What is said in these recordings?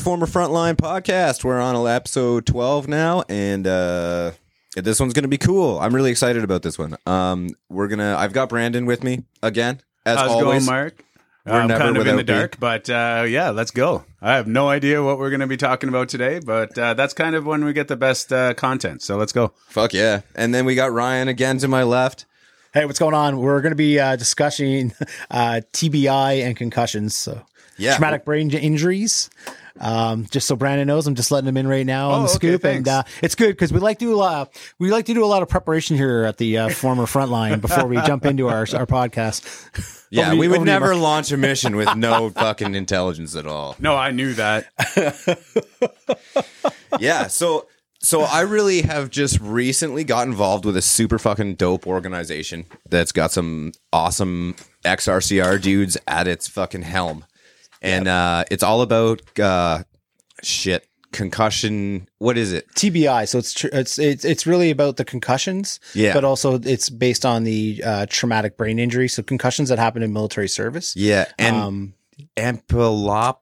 the former Frontline podcast. We're on episode 12 now, and uh, this one's going to be cool. I'm really excited about this one. Um, we're gonna. I've got Brandon with me again, as How's always. going, Mark? We're I'm never kind of in the without me. dark, but uh, yeah, let's go. I have no idea what we're going to be talking about today, but uh, that's kind of when we get the best uh, content. So let's go. Fuck yeah! And then we got Ryan again to my left. Hey, what's going on? We're going to be uh, discussing uh, TBI and concussions, so Yeah. traumatic brain injuries. Um, just so Brandon knows, I'm just letting him in right now on Oh, the okay, scoop, and uh, it's good because we like to do a lot. We like to do a lot of preparation here at the uh, former frontline before we jump into our our podcast. Yeah, Over we would never Mark. launch a mission with no fucking intelligence at all. No, I knew that. yeah so so i really have just recently got involved with a super fucking dope organization that's got some awesome ex RCR dudes at its fucking helm and uh it's all about uh shit concussion what is it TBI. So it's tr- it's it's it's really about the concussions, Yeah. but also it's based on the uh, traumatic brain injury. So concussions that happen in military service. yeah and um, ampulopathy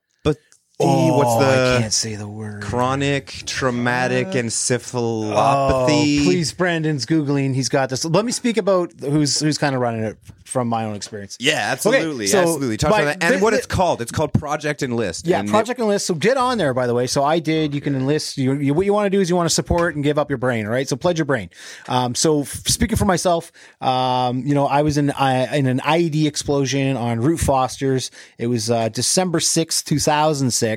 oh, what's I the can't say the word. chronic traumatic Oh, encephalopathy please, Brandon's googling. He's got this. Let me speak about who's who's kind of running it from my own experience. yeah absolutely so absolutely talk about that and thi- what thi- it's called it's called project enlist Yeah, And it- Project Enlist. So get on there, by the way. So I did. You can enlist. You, you, what you want to do is you want to support and give up your brain. Right. So pledge your brain. Um, so f- speaking for myself, um, you know, I was in I, in an IED explosion on Route Foster's. It was uh, December sixth, two thousand six,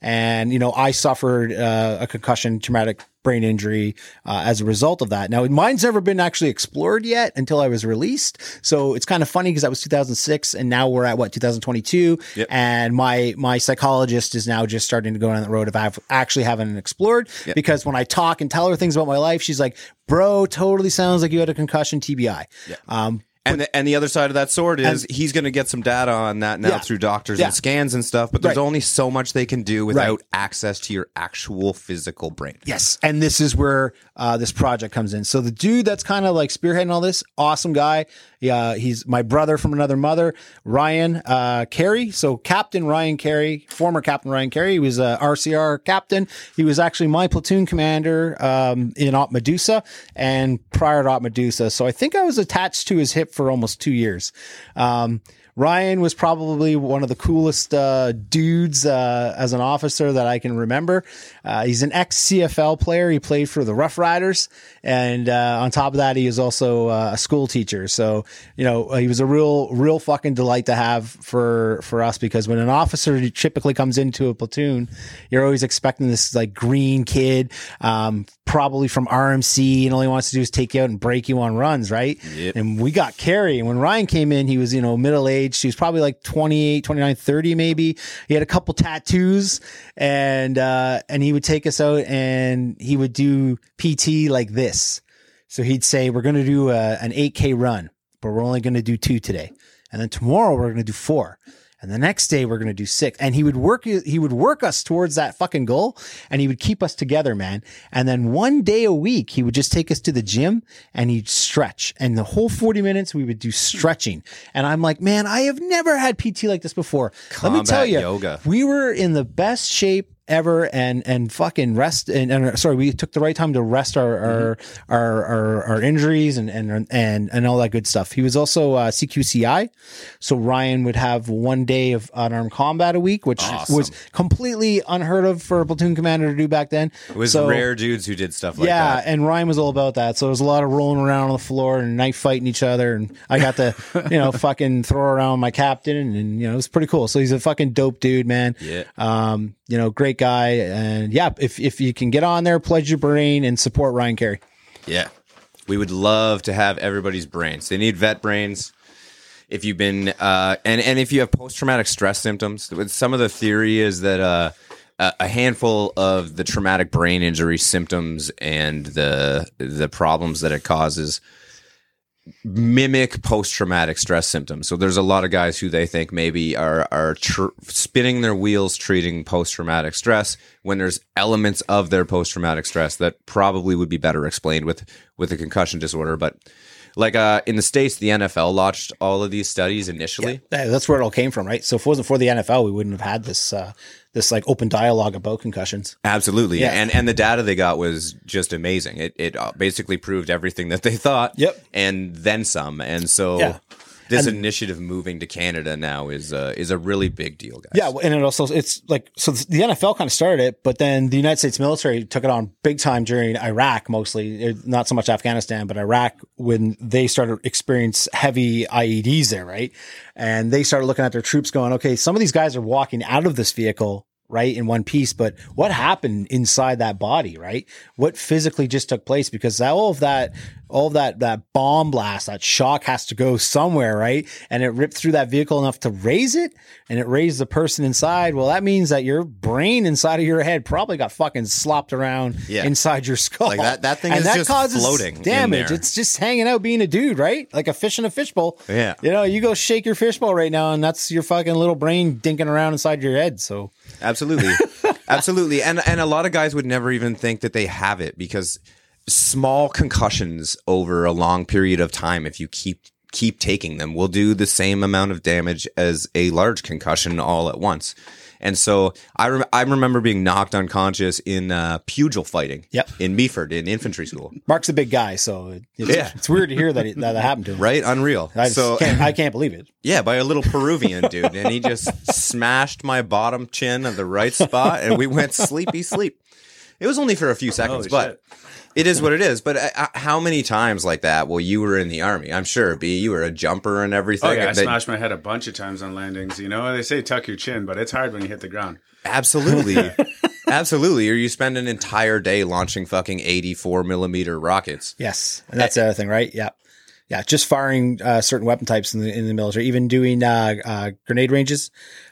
and you know I suffered uh, a concussion, traumatic brain injury uh, as a result of that. Now, mine's never been actually explored yet until I was released. So it's kind of funny because that was 2006, and now we're at what 2022, and my my psychologist is now just starting to go down the road of I've actually having it explored because when I talk and tell her things about my life, she's like, "Bro, totally sounds like you had a concussion, TBI." Um, And the, and the other side of that sword is he's going to get some data on that now Yeah. through doctors Yeah. and scans and stuff, but there's Right. only so much they can do without access to your actual physical brain. Yes. And this is where uh, this project comes in. So the dude that's kind of like spearheading all this, awesome guy. Yeah, he's my brother from another mother, Ryan uh, Carey. So Captain Ryan Carey, former Captain Ryan Carey, he was a RCR captain. He was actually my platoon commander um, in Op Medusa and prior to Op Medusa. So I think I was attached to his hip for almost two years. Um, Ryan was probably one of the coolest uh, dudes uh, as an officer that I can remember. Uh, he's an ex CFL player. He played for the Rough Riders, and uh, on top of that, he is also uh, a school teacher. So you know, he was a real, real fucking delight to have for for us because when an officer typically comes into a platoon, you're always expecting this like green kid, um, probably from RMC, and all he wants to do is take you out and break you on runs, right? And we got Carey. And when Ryan came in, he was, you know, middle aged. He was probably like 28, 29, 30 maybe. He had a couple tattoos and, uh, and he would take us out and he would do PT like this. So he'd say, we're going to do a, an 8K run, but we're only going to do two today. And then tomorrow we're going to do four. And the next day we're going to do six. And he would work, he would work us towards that fucking goal and he would keep us together, man. And then one day a week, he would just take us to the gym and he'd stretch. And the whole 40 minutes we would do stretching. And I'm like, man, I have never had PT like this before. Let me tell you, yoga. we were in the best shape ever and and fucking rest and, and sorry we took the right time to rest our our our, our, our injuries and, and and and all that good stuff he was also uh, CQCI so Ryan would have one day of unarmed combat a week which Awesome. was completely unheard of for a platoon commander to do back then It was So- rare dudes who did stuff like that. yeah, and Ryan was all about that. So there was a lot of rolling around on the floor and knife fighting each other, and I got to, you know, fucking throw around my captain, and, and, you know, it was pretty cool. So he's a fucking dope dude, man. Yeah. Um, you know, great guy, and yeah, if if you can get on there, pledge your brain and support Ryan Carey. Yeah. We would love to have everybody's brains. They need vet brains. If you've been uh, and and if you have post traumatic stress symptoms, some of the theory is that uh, a a handful of the traumatic brain injury symptoms and the the problems that it causes mimic post traumatic stress symptoms. So there's a lot of guys who they think maybe are are tr- spinning their wheels treating post traumatic stress when there's elements of their post traumatic stress that probably would be better explained with with a concussion disorder. But Like uh, in the states, the NFL launched all of these studies initially. Yeah, that's where it all came from, right? So if it wasn't for the NFL, we wouldn't have had this uh, this like open dialogue about concussions. Absolutely, Yeah. and and the data they got was just amazing. It it uh, basically proved everything that they thought. Yep. and then some. And so Yeah. This And- initiative moving to Canada now is uh, is a really big deal, guys. Yeah, and it also it's like so the NFL kind of started it, but then the United States military took it on big time during Iraq, mostly eh, not so much Afghanistan, but Iraq when they started experience heavy IEDs there, right? And they started looking at their troops, going, okay, some of these guys are walking out of this vehicle. Right in one piece, but what happened inside that body, right? What physically just took place because all of that, all of that, that bomb blast, that shock has to go somewhere, right? And it ripped through that vehicle enough to raise it and it raised the person inside. Well, that means that your brain inside of your head probably got fucking slopped around Yeah. inside your skull. Like that- that thing and is that just causes floating damage. It's just hanging out being a dude, right? Like a fish in a fishbowl. Yeah. You know, you go shake your fishbowl right now and that's your fucking little brain dinking around inside your head. So Absolutely. Absolutely. And and a lot of guys would never even think that they have it because small concussions over a long period of time if you keep keep taking them will do the same amount of damage as a large concussion all at once. And so I rem- I remember being knocked unconscious in uh, pugil fighting Yep. in Meaford in infantry school. Mark's a big guy, so it's, Yeah. it's weird to hear that, that that happened to him. Right? Unreal. I so can't, I can't believe it. Yeah, by a little Peruvian dude, and he just smashed my bottom chin at the right spot, and we went sleepy sleep. It was only for a few seconds, Holy but it is what it is. But uh, uh, how many times like that? Well, you were in the army. I'm sure. B, you were a jumper and everything. Oh yeah, I That- smashed my head a bunch of times on landings. You know, they say tuck your chin, but it's hard when you hit the ground. absolutely, absolutely. Or you spend an entire day launching fucking 84 millimeter rockets. Yes, and that's the other thing, right? Yeah, yeah. Just firing uh, certain weapon types in the in the military, even doing uh, uh, grenade ranges,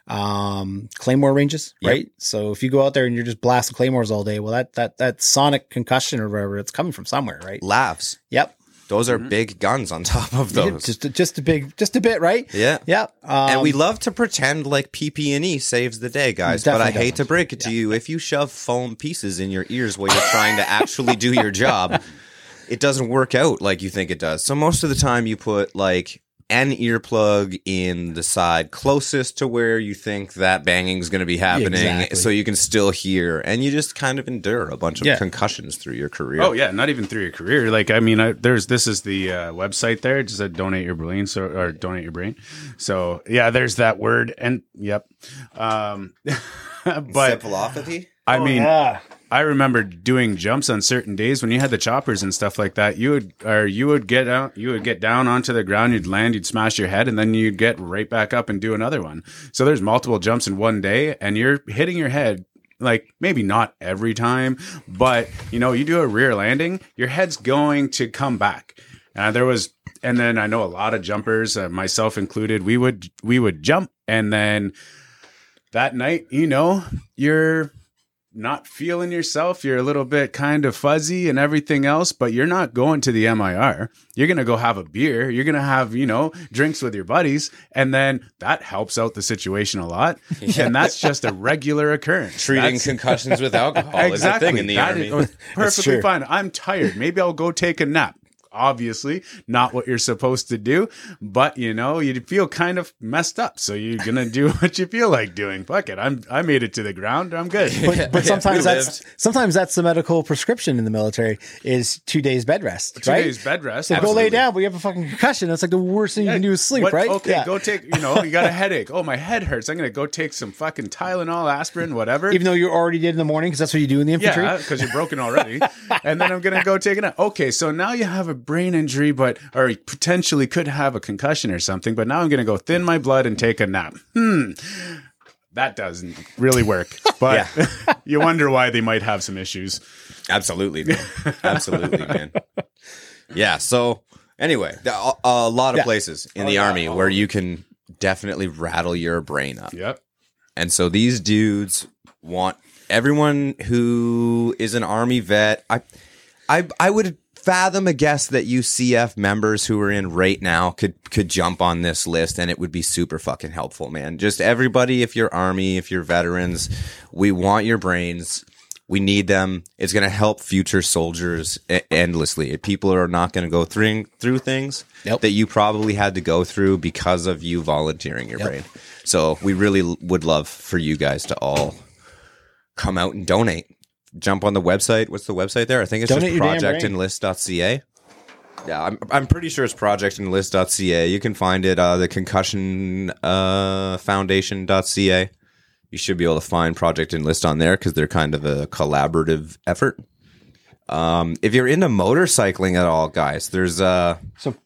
um, claymore ranges, right? So if you go out there and you're just blasting claymores all day, well, that that that sonic concussion or whatever, it's coming from somewhere, right? Laughs. Yep. Those are big guns on top of those. Just just a big, just a bit, right? Yeah. Yeah. Um, and we love to pretend like PP&E saves the day, guys. But I Definitely hate to break it to you, if you shove foam pieces in your ears while you're trying to actually do your job, it doesn't work out like you think it does. So most of the time, you put like an earplug in the side closest to where you think that banging is going to be happening, Exactly. so you can still hear, and you just kind of endure a bunch of Yeah. concussions through your career. Oh yeah, not even through your career. Like I mean, I, there's this is the uh, website there. It just said donate your brain, so or donate your brain. So yeah, there's that word, and yep. Um, but Encephalopathy? I mean, yeah. I remember doing jumps on certain days when you had the choppers and stuff like that. You would or you would get out, you would get down onto the ground, you'd land, you'd smash your head, and then you'd get right back up and do another one. So there's multiple jumps in one day, and you're hitting your head. Like maybe not every time, but you know, you do a rear landing, your head's going to come back. Uh, there was, and then I know a lot of jumpers, uh, myself included. We would we would jump, and then that night, you know, you're not feeling yourself. You're a little bit kind of fuzzy and everything else, but you're not going to the MIR. You're going to go have a beer. You're going to have, you know, drinks with your buddies. And then that helps out the situation a lot. And that's just a regular occurrence. Treating That's- concussions with alcohol is a thing in the That army. perfectly fine. I'm tired. Maybe I'll go take a nap. Obviously, not what you're supposed to do, but you know, you feel kind of messed up. So you're gonna do what you feel like doing. Fuck it. I'm I made it to the ground. I'm good. But, but sometimes we that's lived. sometimes that's the medical prescription in the military is two days bed rest. Two right? days bed rest. So go lay down, but you have a fucking concussion. That's like the worst thing you can do is sleep, What- right? Okay, Yeah. go take. You know, you got a headache. Oh, my head hurts. I'm gonna go take some fucking Tylenol, aspirin, whatever. Even though you already did in the morning, because that's what you do in the infantry. Yeah, because you're broken already. and then I'm gonna go take it out. Okay, so now you have a brain injury, but or potentially could have a concussion or something. But now I'm gonna go thin my blood and take a nap. Hmm. That doesn't really work. But you wonder why they might have some issues. Absolutely, man. Absolutely, man. Yeah. So anyway, a, a lot of Yeah. places in Oh, the yeah. army where you can definitely rattle your brain up, Yep. and so these dudes want everyone who is an army vet. I, I, I would fathom a guess that UCF members who are in right now could could jump on this list, and it would be super fucking helpful, man. Just everybody, if you're army, if you're veterans, we want your brains. We need them. It's going to help future soldiers endlessly. People are not going to go through through things Yep. that you probably had to go through because of you volunteering your brain. So we really would love for you guys to all come out and donate. Jump on the website. What's the website there? I think it's Donate just projectenlist.ca. Yeah, I'm, I'm pretty sure it's projectenlist.ca. You can find it uh, the concussion uh, foundation.ca. You should be able to find Project Enlist on there because they're kind of a collaborative effort. Um, if you're into motorcycling at all, guys, there's uh, So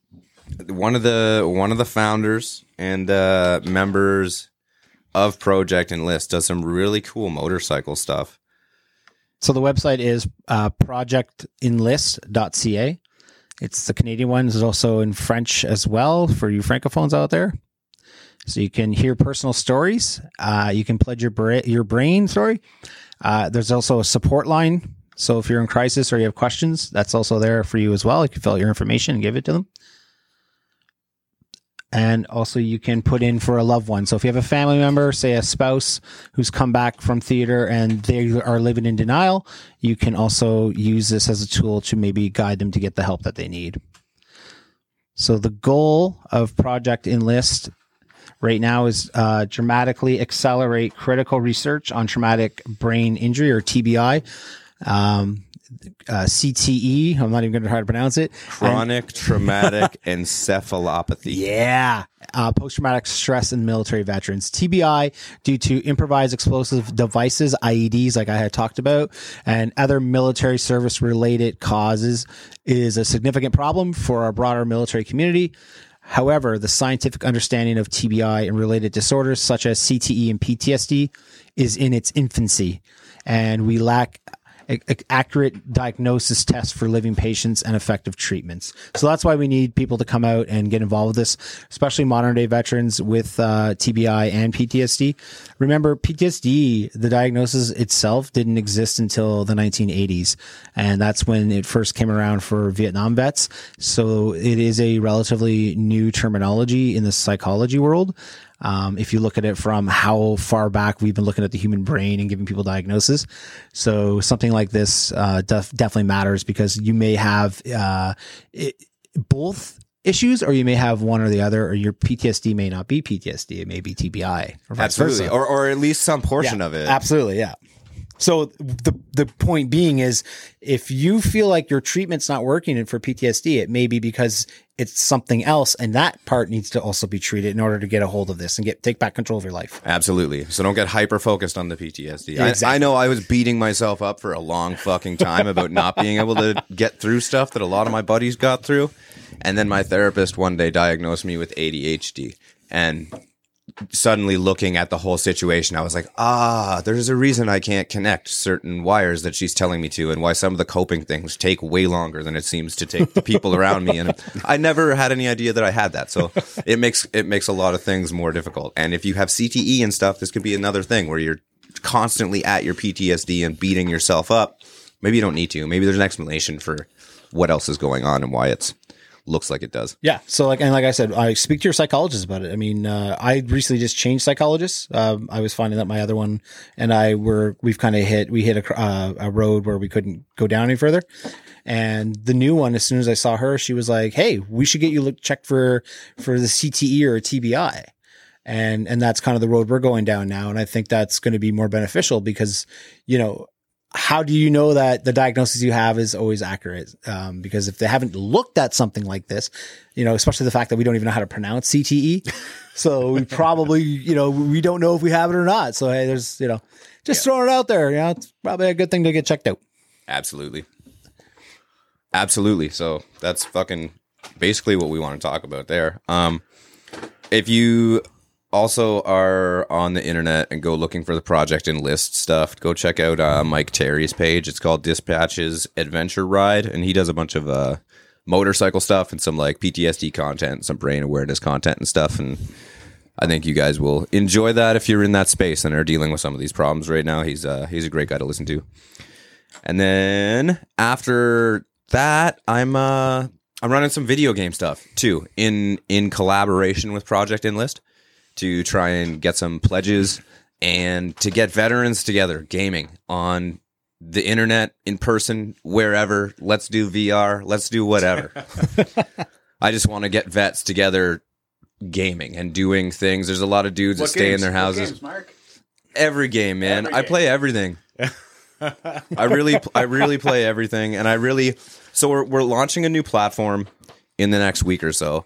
one of the one of the founders and uh, members of Project Enlist does some really cool motorcycle stuff. So the website is uh, projectenlist.ca. It's the Canadian one. It's also in French as well for you francophones out there. So you can hear personal stories. Uh, you can pledge your bra- your brain. Sorry. Uh, there's also a support line. So if you're in crisis or you have questions, that's also there for you as well. You can fill out your information and give it to them. And also, you can put in for a loved one. So, if you have a family member, say a spouse who's come back from theater and they are living in denial, you can also use this as a tool to maybe guide them to get the help that they need. So, the goal of Project Enlist right now is uh, dramatically accelerate critical research on traumatic brain injury or TBI. Um, uh, CTE, I'm not even going to try to pronounce it. Chronic traumatic encephalopathy. Yeah. Uh, Post traumatic stress in military veterans. TBI, due to improvised explosive devices, IEDs, like I had talked about, and other military service related causes, is a significant problem for our broader military community. However, the scientific understanding of TBI and related disorders such as CTE and PTSD is in its infancy, and we lack a- a- accurate diagnosis tests for living patients and effective treatments. So that's why we need people to come out and get involved with this, especially modern day veterans with uh, TBI and PTSD. Remember, PTSD, the diagnosis itself didn't exist until the 1980s, and that's when it first came around for Vietnam vets. So it is a relatively new terminology in the psychology world. Um, if you look at it from how far back we've been looking at the human brain and giving people diagnosis. So something like this uh, def- definitely matters because you may have uh, it, both issues or you may have one or the other or your PTSD may not be PTSD. It may be TBI. Or Absolutely. Or, or at least some portion Yeah, of it. Absolutely, yeah. So the the point being is if you feel like your treatment's not working for PTSD, it may be because it's something else and that part needs to also be treated in order to get a hold of this and get take back control of your life. Absolutely. So don't get hyper focused on the PTSD. I- I, know I was beating myself up for a long fucking time about not being able to get through stuff that a lot of my buddies got through. And then my therapist one day diagnosed me with ADHD. And suddenly looking at the whole situation, I was like, ah, there's a reason I can't connect certain wires that she's telling me to, and why some of the coping things take way longer than it seems to take the people around me. And I never had any idea that I had that. So it makes it makes a lot of things more difficult. And if you have CTE and stuff, this could be another thing where you're constantly at your PTSD and beating yourself up. Maybe you don't need to. Maybe there's an explanation for what else is going on and why it's looks like it does. Yeah. So like and like I said, I speak to your psychologist about it. I mean, uh, I recently just changed psychologists. Um, I was finding that my other one and I were we've kind of hit we hit a, uh, a road where we couldn't go down any further. And the new one, as soon as I saw her, she was like, "Hey, we should get you look, checked for for the CTE or TBI." And and that's kind of the road we're going down now. And I think that's going to be more beneficial because you know how do you know that the diagnosis you have is always accurate? Um, because if they haven't looked at something like this, you know, especially the fact that we don't even know how to pronounce CTE, so we probably, you know, we don't know if we have it or not. So hey, there's, you know, just throwing it out there. You know, it's probably a good thing to get checked out. Absolutely. Absolutely. So that's fucking basically what we want to talk about there. Um, if you also are on the internet and go looking for the Project Enlist stuff, go check out uh, Mike Terry's page. It's called Dispatches Adventure Ride, and he does a bunch of uh, motorcycle stuff and some like PTSD content, some brain awareness content and stuff. And I think you guys will enjoy that if you're in that space and are dealing with some of these problems right now. He's uh, he's a great guy to listen to. And then after that, I'm uh I'm running some video game stuff too in in collaboration with Project Enlist to try and get some pledges and to get veterans together gaming on the internet, in person, wherever. Let's do VR. Let's do whatever. I just want to get vets together gaming and doing things. There's a lot of dudes that stay in their houses. Mark? Every game, man. Every I play everything. I really, I really play everything, and I really. So we're we're launching a new platform in the next week or so,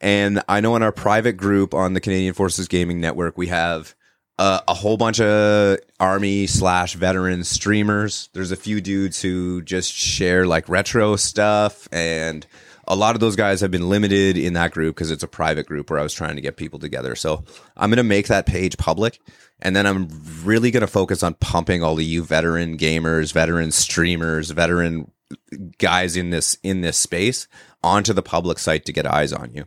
and I know in our private group on the Canadian Forces Gaming Network we have uh, a whole bunch of army slash veteran streamers. There's a few dudes who just share like retro stuff and. A lot of those guys have been limited in that group because it's a private group where I was trying to get people together. So I'm going to make that page public. And then I'm really going to focus on pumping all of you veteran gamers, veteran streamers, veteran guys in this in this space onto the public site to get eyes on you.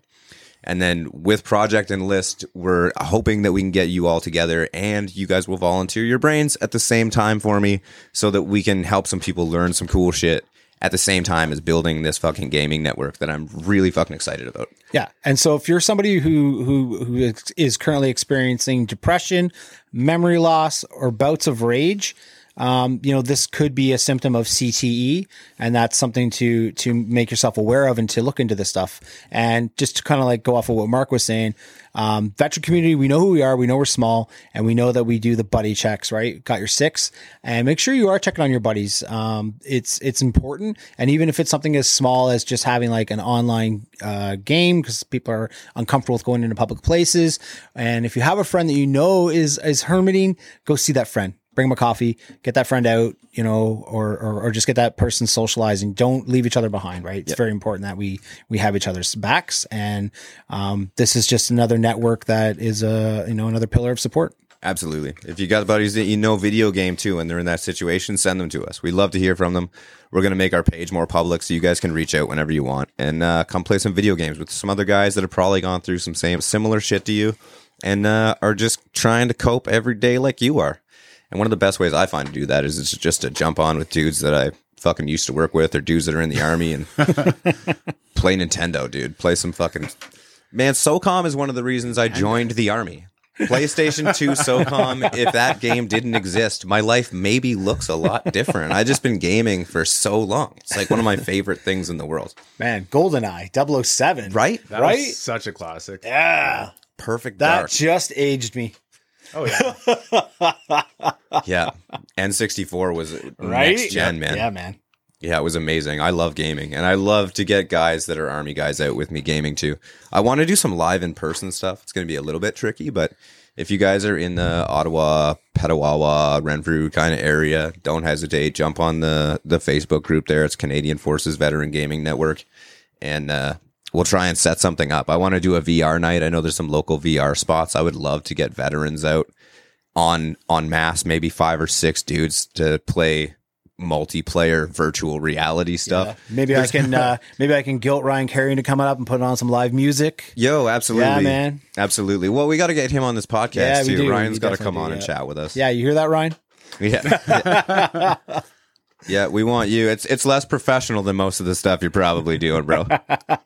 And then with Project Enlist, we're hoping that we can get you all together and you guys will volunteer your brains at the same time for me so that we can help some people learn some cool shit at the same time as building this fucking gaming network that I'm really fucking excited about. Yeah, and so if you're somebody who who who is currently experiencing depression, memory loss, or bouts of rage, um, you know this could be a symptom of CTE, and that's something to to make yourself aware of and to look into this stuff. And just to kind of like go off of what Mark was saying, um, veteran community, we know who we are, we know we're small, and we know that we do the buddy checks. Right, got your six, and make sure you are checking on your buddies. Um, it's it's important, and even if it's something as small as just having like an online uh, game because people are uncomfortable with going into public places, and if you have a friend that you know is is hermiting, go see that friend. Bring them a coffee, get that friend out, you know, or, or or just get that person socializing. Don't leave each other behind, right? It's very important that we we have each other's backs, and um, this is just another network that is a you know another pillar of support. Absolutely. If you got buddies that you know video game too and they're in that situation, send them to us. We love to hear from them. We're going to make our page more public so you guys can reach out whenever you want and uh, come play some video games with some other guys that have probably gone through some same similar shit to you and uh, are just trying to cope every day like you are. And one of the best ways I find to do that is it's just to jump on with dudes that I fucking used to work with or dudes that are in the army and play Nintendo, dude. Play some fucking Man, SOCOM is one of the reasons I joined the army. PlayStation 2 SOCOM, if that game didn't exist, my life maybe looks a lot different. I've just been gaming for so long. It's like one of my favorite things in the world. Man, GoldenEye 007. Right? That Right? such a classic. Yeah. Perfect That dark. just aged me. Oh yeah. yeah. N64 was Right? next gen, man. Yeah, man. Yeah, it was amazing. I love gaming, and I love to get guys that are army guys out with me gaming too. I want to do some live in person stuff. It's going to be a little bit tricky, but if you guys are in the Ottawa, Petawawa, Renfrew kind of area, don't hesitate. Jump on the the Facebook group there. It's Canadian Forces Veteran Gaming Network, and uh, we'll try and set something up. I want to do a VR night. I know there's some local VR spots. I would love to get veterans out on on mass, maybe five or six dudes to play multiplayer virtual reality stuff. Maybe I can uh, maybe I can guilt Ryan Carey into coming up and putting on some live music. Yo, absolutely. Yeah, man. Absolutely. Well, we got to get him on this podcast Yeah, too. do. Ryan's got to come on and chat with us. Yeah, you hear that, Ryan? Yeah. yeah. Yeah, we want you. It's it's less professional than most of the stuff you're probably doing, bro.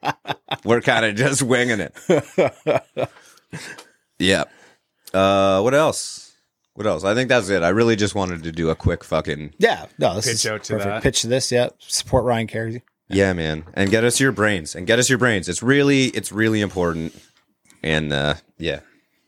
We're kind of just winging it. yeah. Uh, what else? What else? I think that's it. I really just wanted to do a quick fucking Yeah. No, this Pitch is out to perfect. that. Pitch to this. Yeah. Support Ryan Carey. yeah, man, and get us your brains and get us your brains. It's really it's really important. And uh, yeah,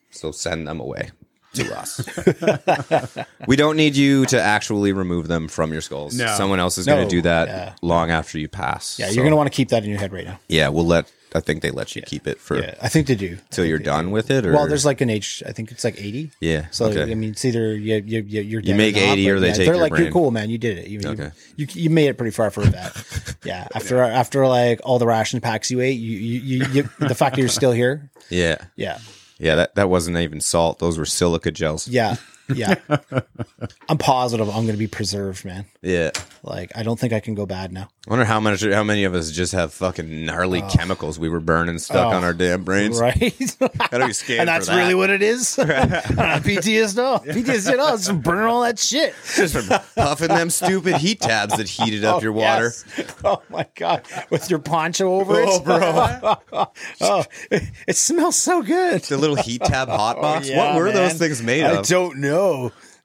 so send them away to us. we don't need you to actually remove them from your skulls. No. Someone else is going to do that yeah. long after you pass. Yeah, So, you're gonna want to keep that in your head right now. Yeah, we'll let. I think they let you keep it for Yeah, I think they do. till you're done with it. Or Well, there's like an age. I think it's like 80. yeah. So okay. I mean, it's either you you you you're dead make or not, 80 or they yeah, take They're your like brain. you're cool, man. You did it. You, you- Okay. you, you made it pretty far for that. yeah. After after like all the ration packs you ate, you you, you, you the fact that you're still here. yeah, Yeah. Yeah. That that wasn't even salt. Those were silica gels. Yeah. Yeah. I'm positive I'm going to be preserved, man. Yeah. Like I don't think I can go bad now. I wonder how much, how many of us just have fucking gnarly oh. chemicals we were burning stuck Oh. on our damn brains. Right? Gotta be scared and that's that. really what it is. Uh, PTSD, no. PTSD, no. Just burning all that shit. Just from puffing them stupid heat tabs that heated up oh, your water. Yes. Oh my god, with your poncho over it, Oh, bro. oh, it, it smells so good. The little heat tab hot oh, box. Oh, Yeah, what were those things made of? I don't know.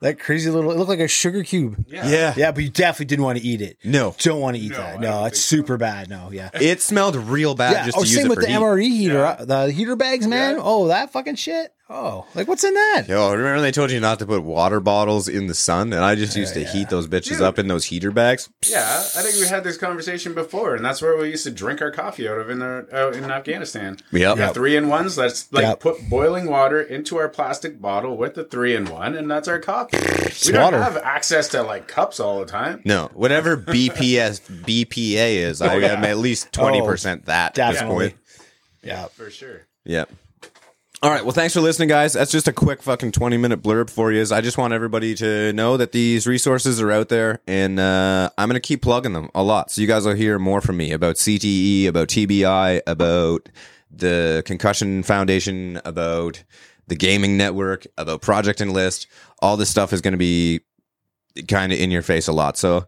That crazy little. It looked like a sugar cube. Yeah. Yeah, but you definitely didn't want to eat it. No. don't want to eat No, that. I No, don't it's think so. super bad. No, yeah. It smelled real bad Yeah. just Oh, to use same it with for the heat. MRE heater, Yeah. uh, the heater bags, man. Yeah. Oh, that fucking shit. Oh, like what's in that? Yo, remember they told you not to put water bottles in the sun, and I just used to heat those bitches Dude. up in those heater bags. Yeah, I think we had this conversation before, and that's where we used to drink our coffee out of in the out in Afghanistan. Yep. Yeah, three in ones. Let's like Yep. put boiling water into our plastic bottle with the three in one, and that's our coffee. we don't have access to like cups all the time. No, whatever BPS BPA is, I am at least twenty percent that at this Definitely. point. Yeah. For sure. Yep. All right. Well, thanks for listening, guys. That's just a quick fucking 20 minute blurb for you. I just want everybody to know that these resources are out there and uh, I'm going to keep plugging them a lot. So you guys will hear more from me about CTE, about TBI, about the Concussion Foundation, about the Gaming Network, about Project Enlist. All this stuff is going to be kind of in your face a lot. So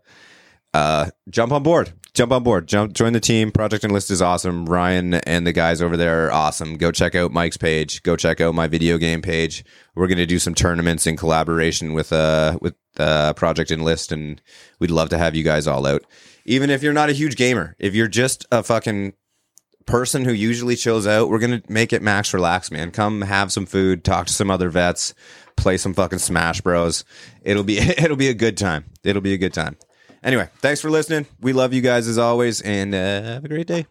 uh, jump on board. Jump on board. Jump, join the team. Project Enlist is awesome. Ryan and the guys over there are awesome. Go check out Mike's page. Go check out my video game page. We're gonna do some tournaments in collaboration with uh with uh, Project Enlist, and we'd love to have you guys all out. Even if you're not a huge gamer, if you're just a fucking person who usually chills out, we're gonna make it max relax, man. Come have some food, talk to some other vets, play some fucking Smash Bros. It'll be it'll be a good time. It'll be a good time. Anyway, thanks for listening. We love you guys as always, and uh, have a great day.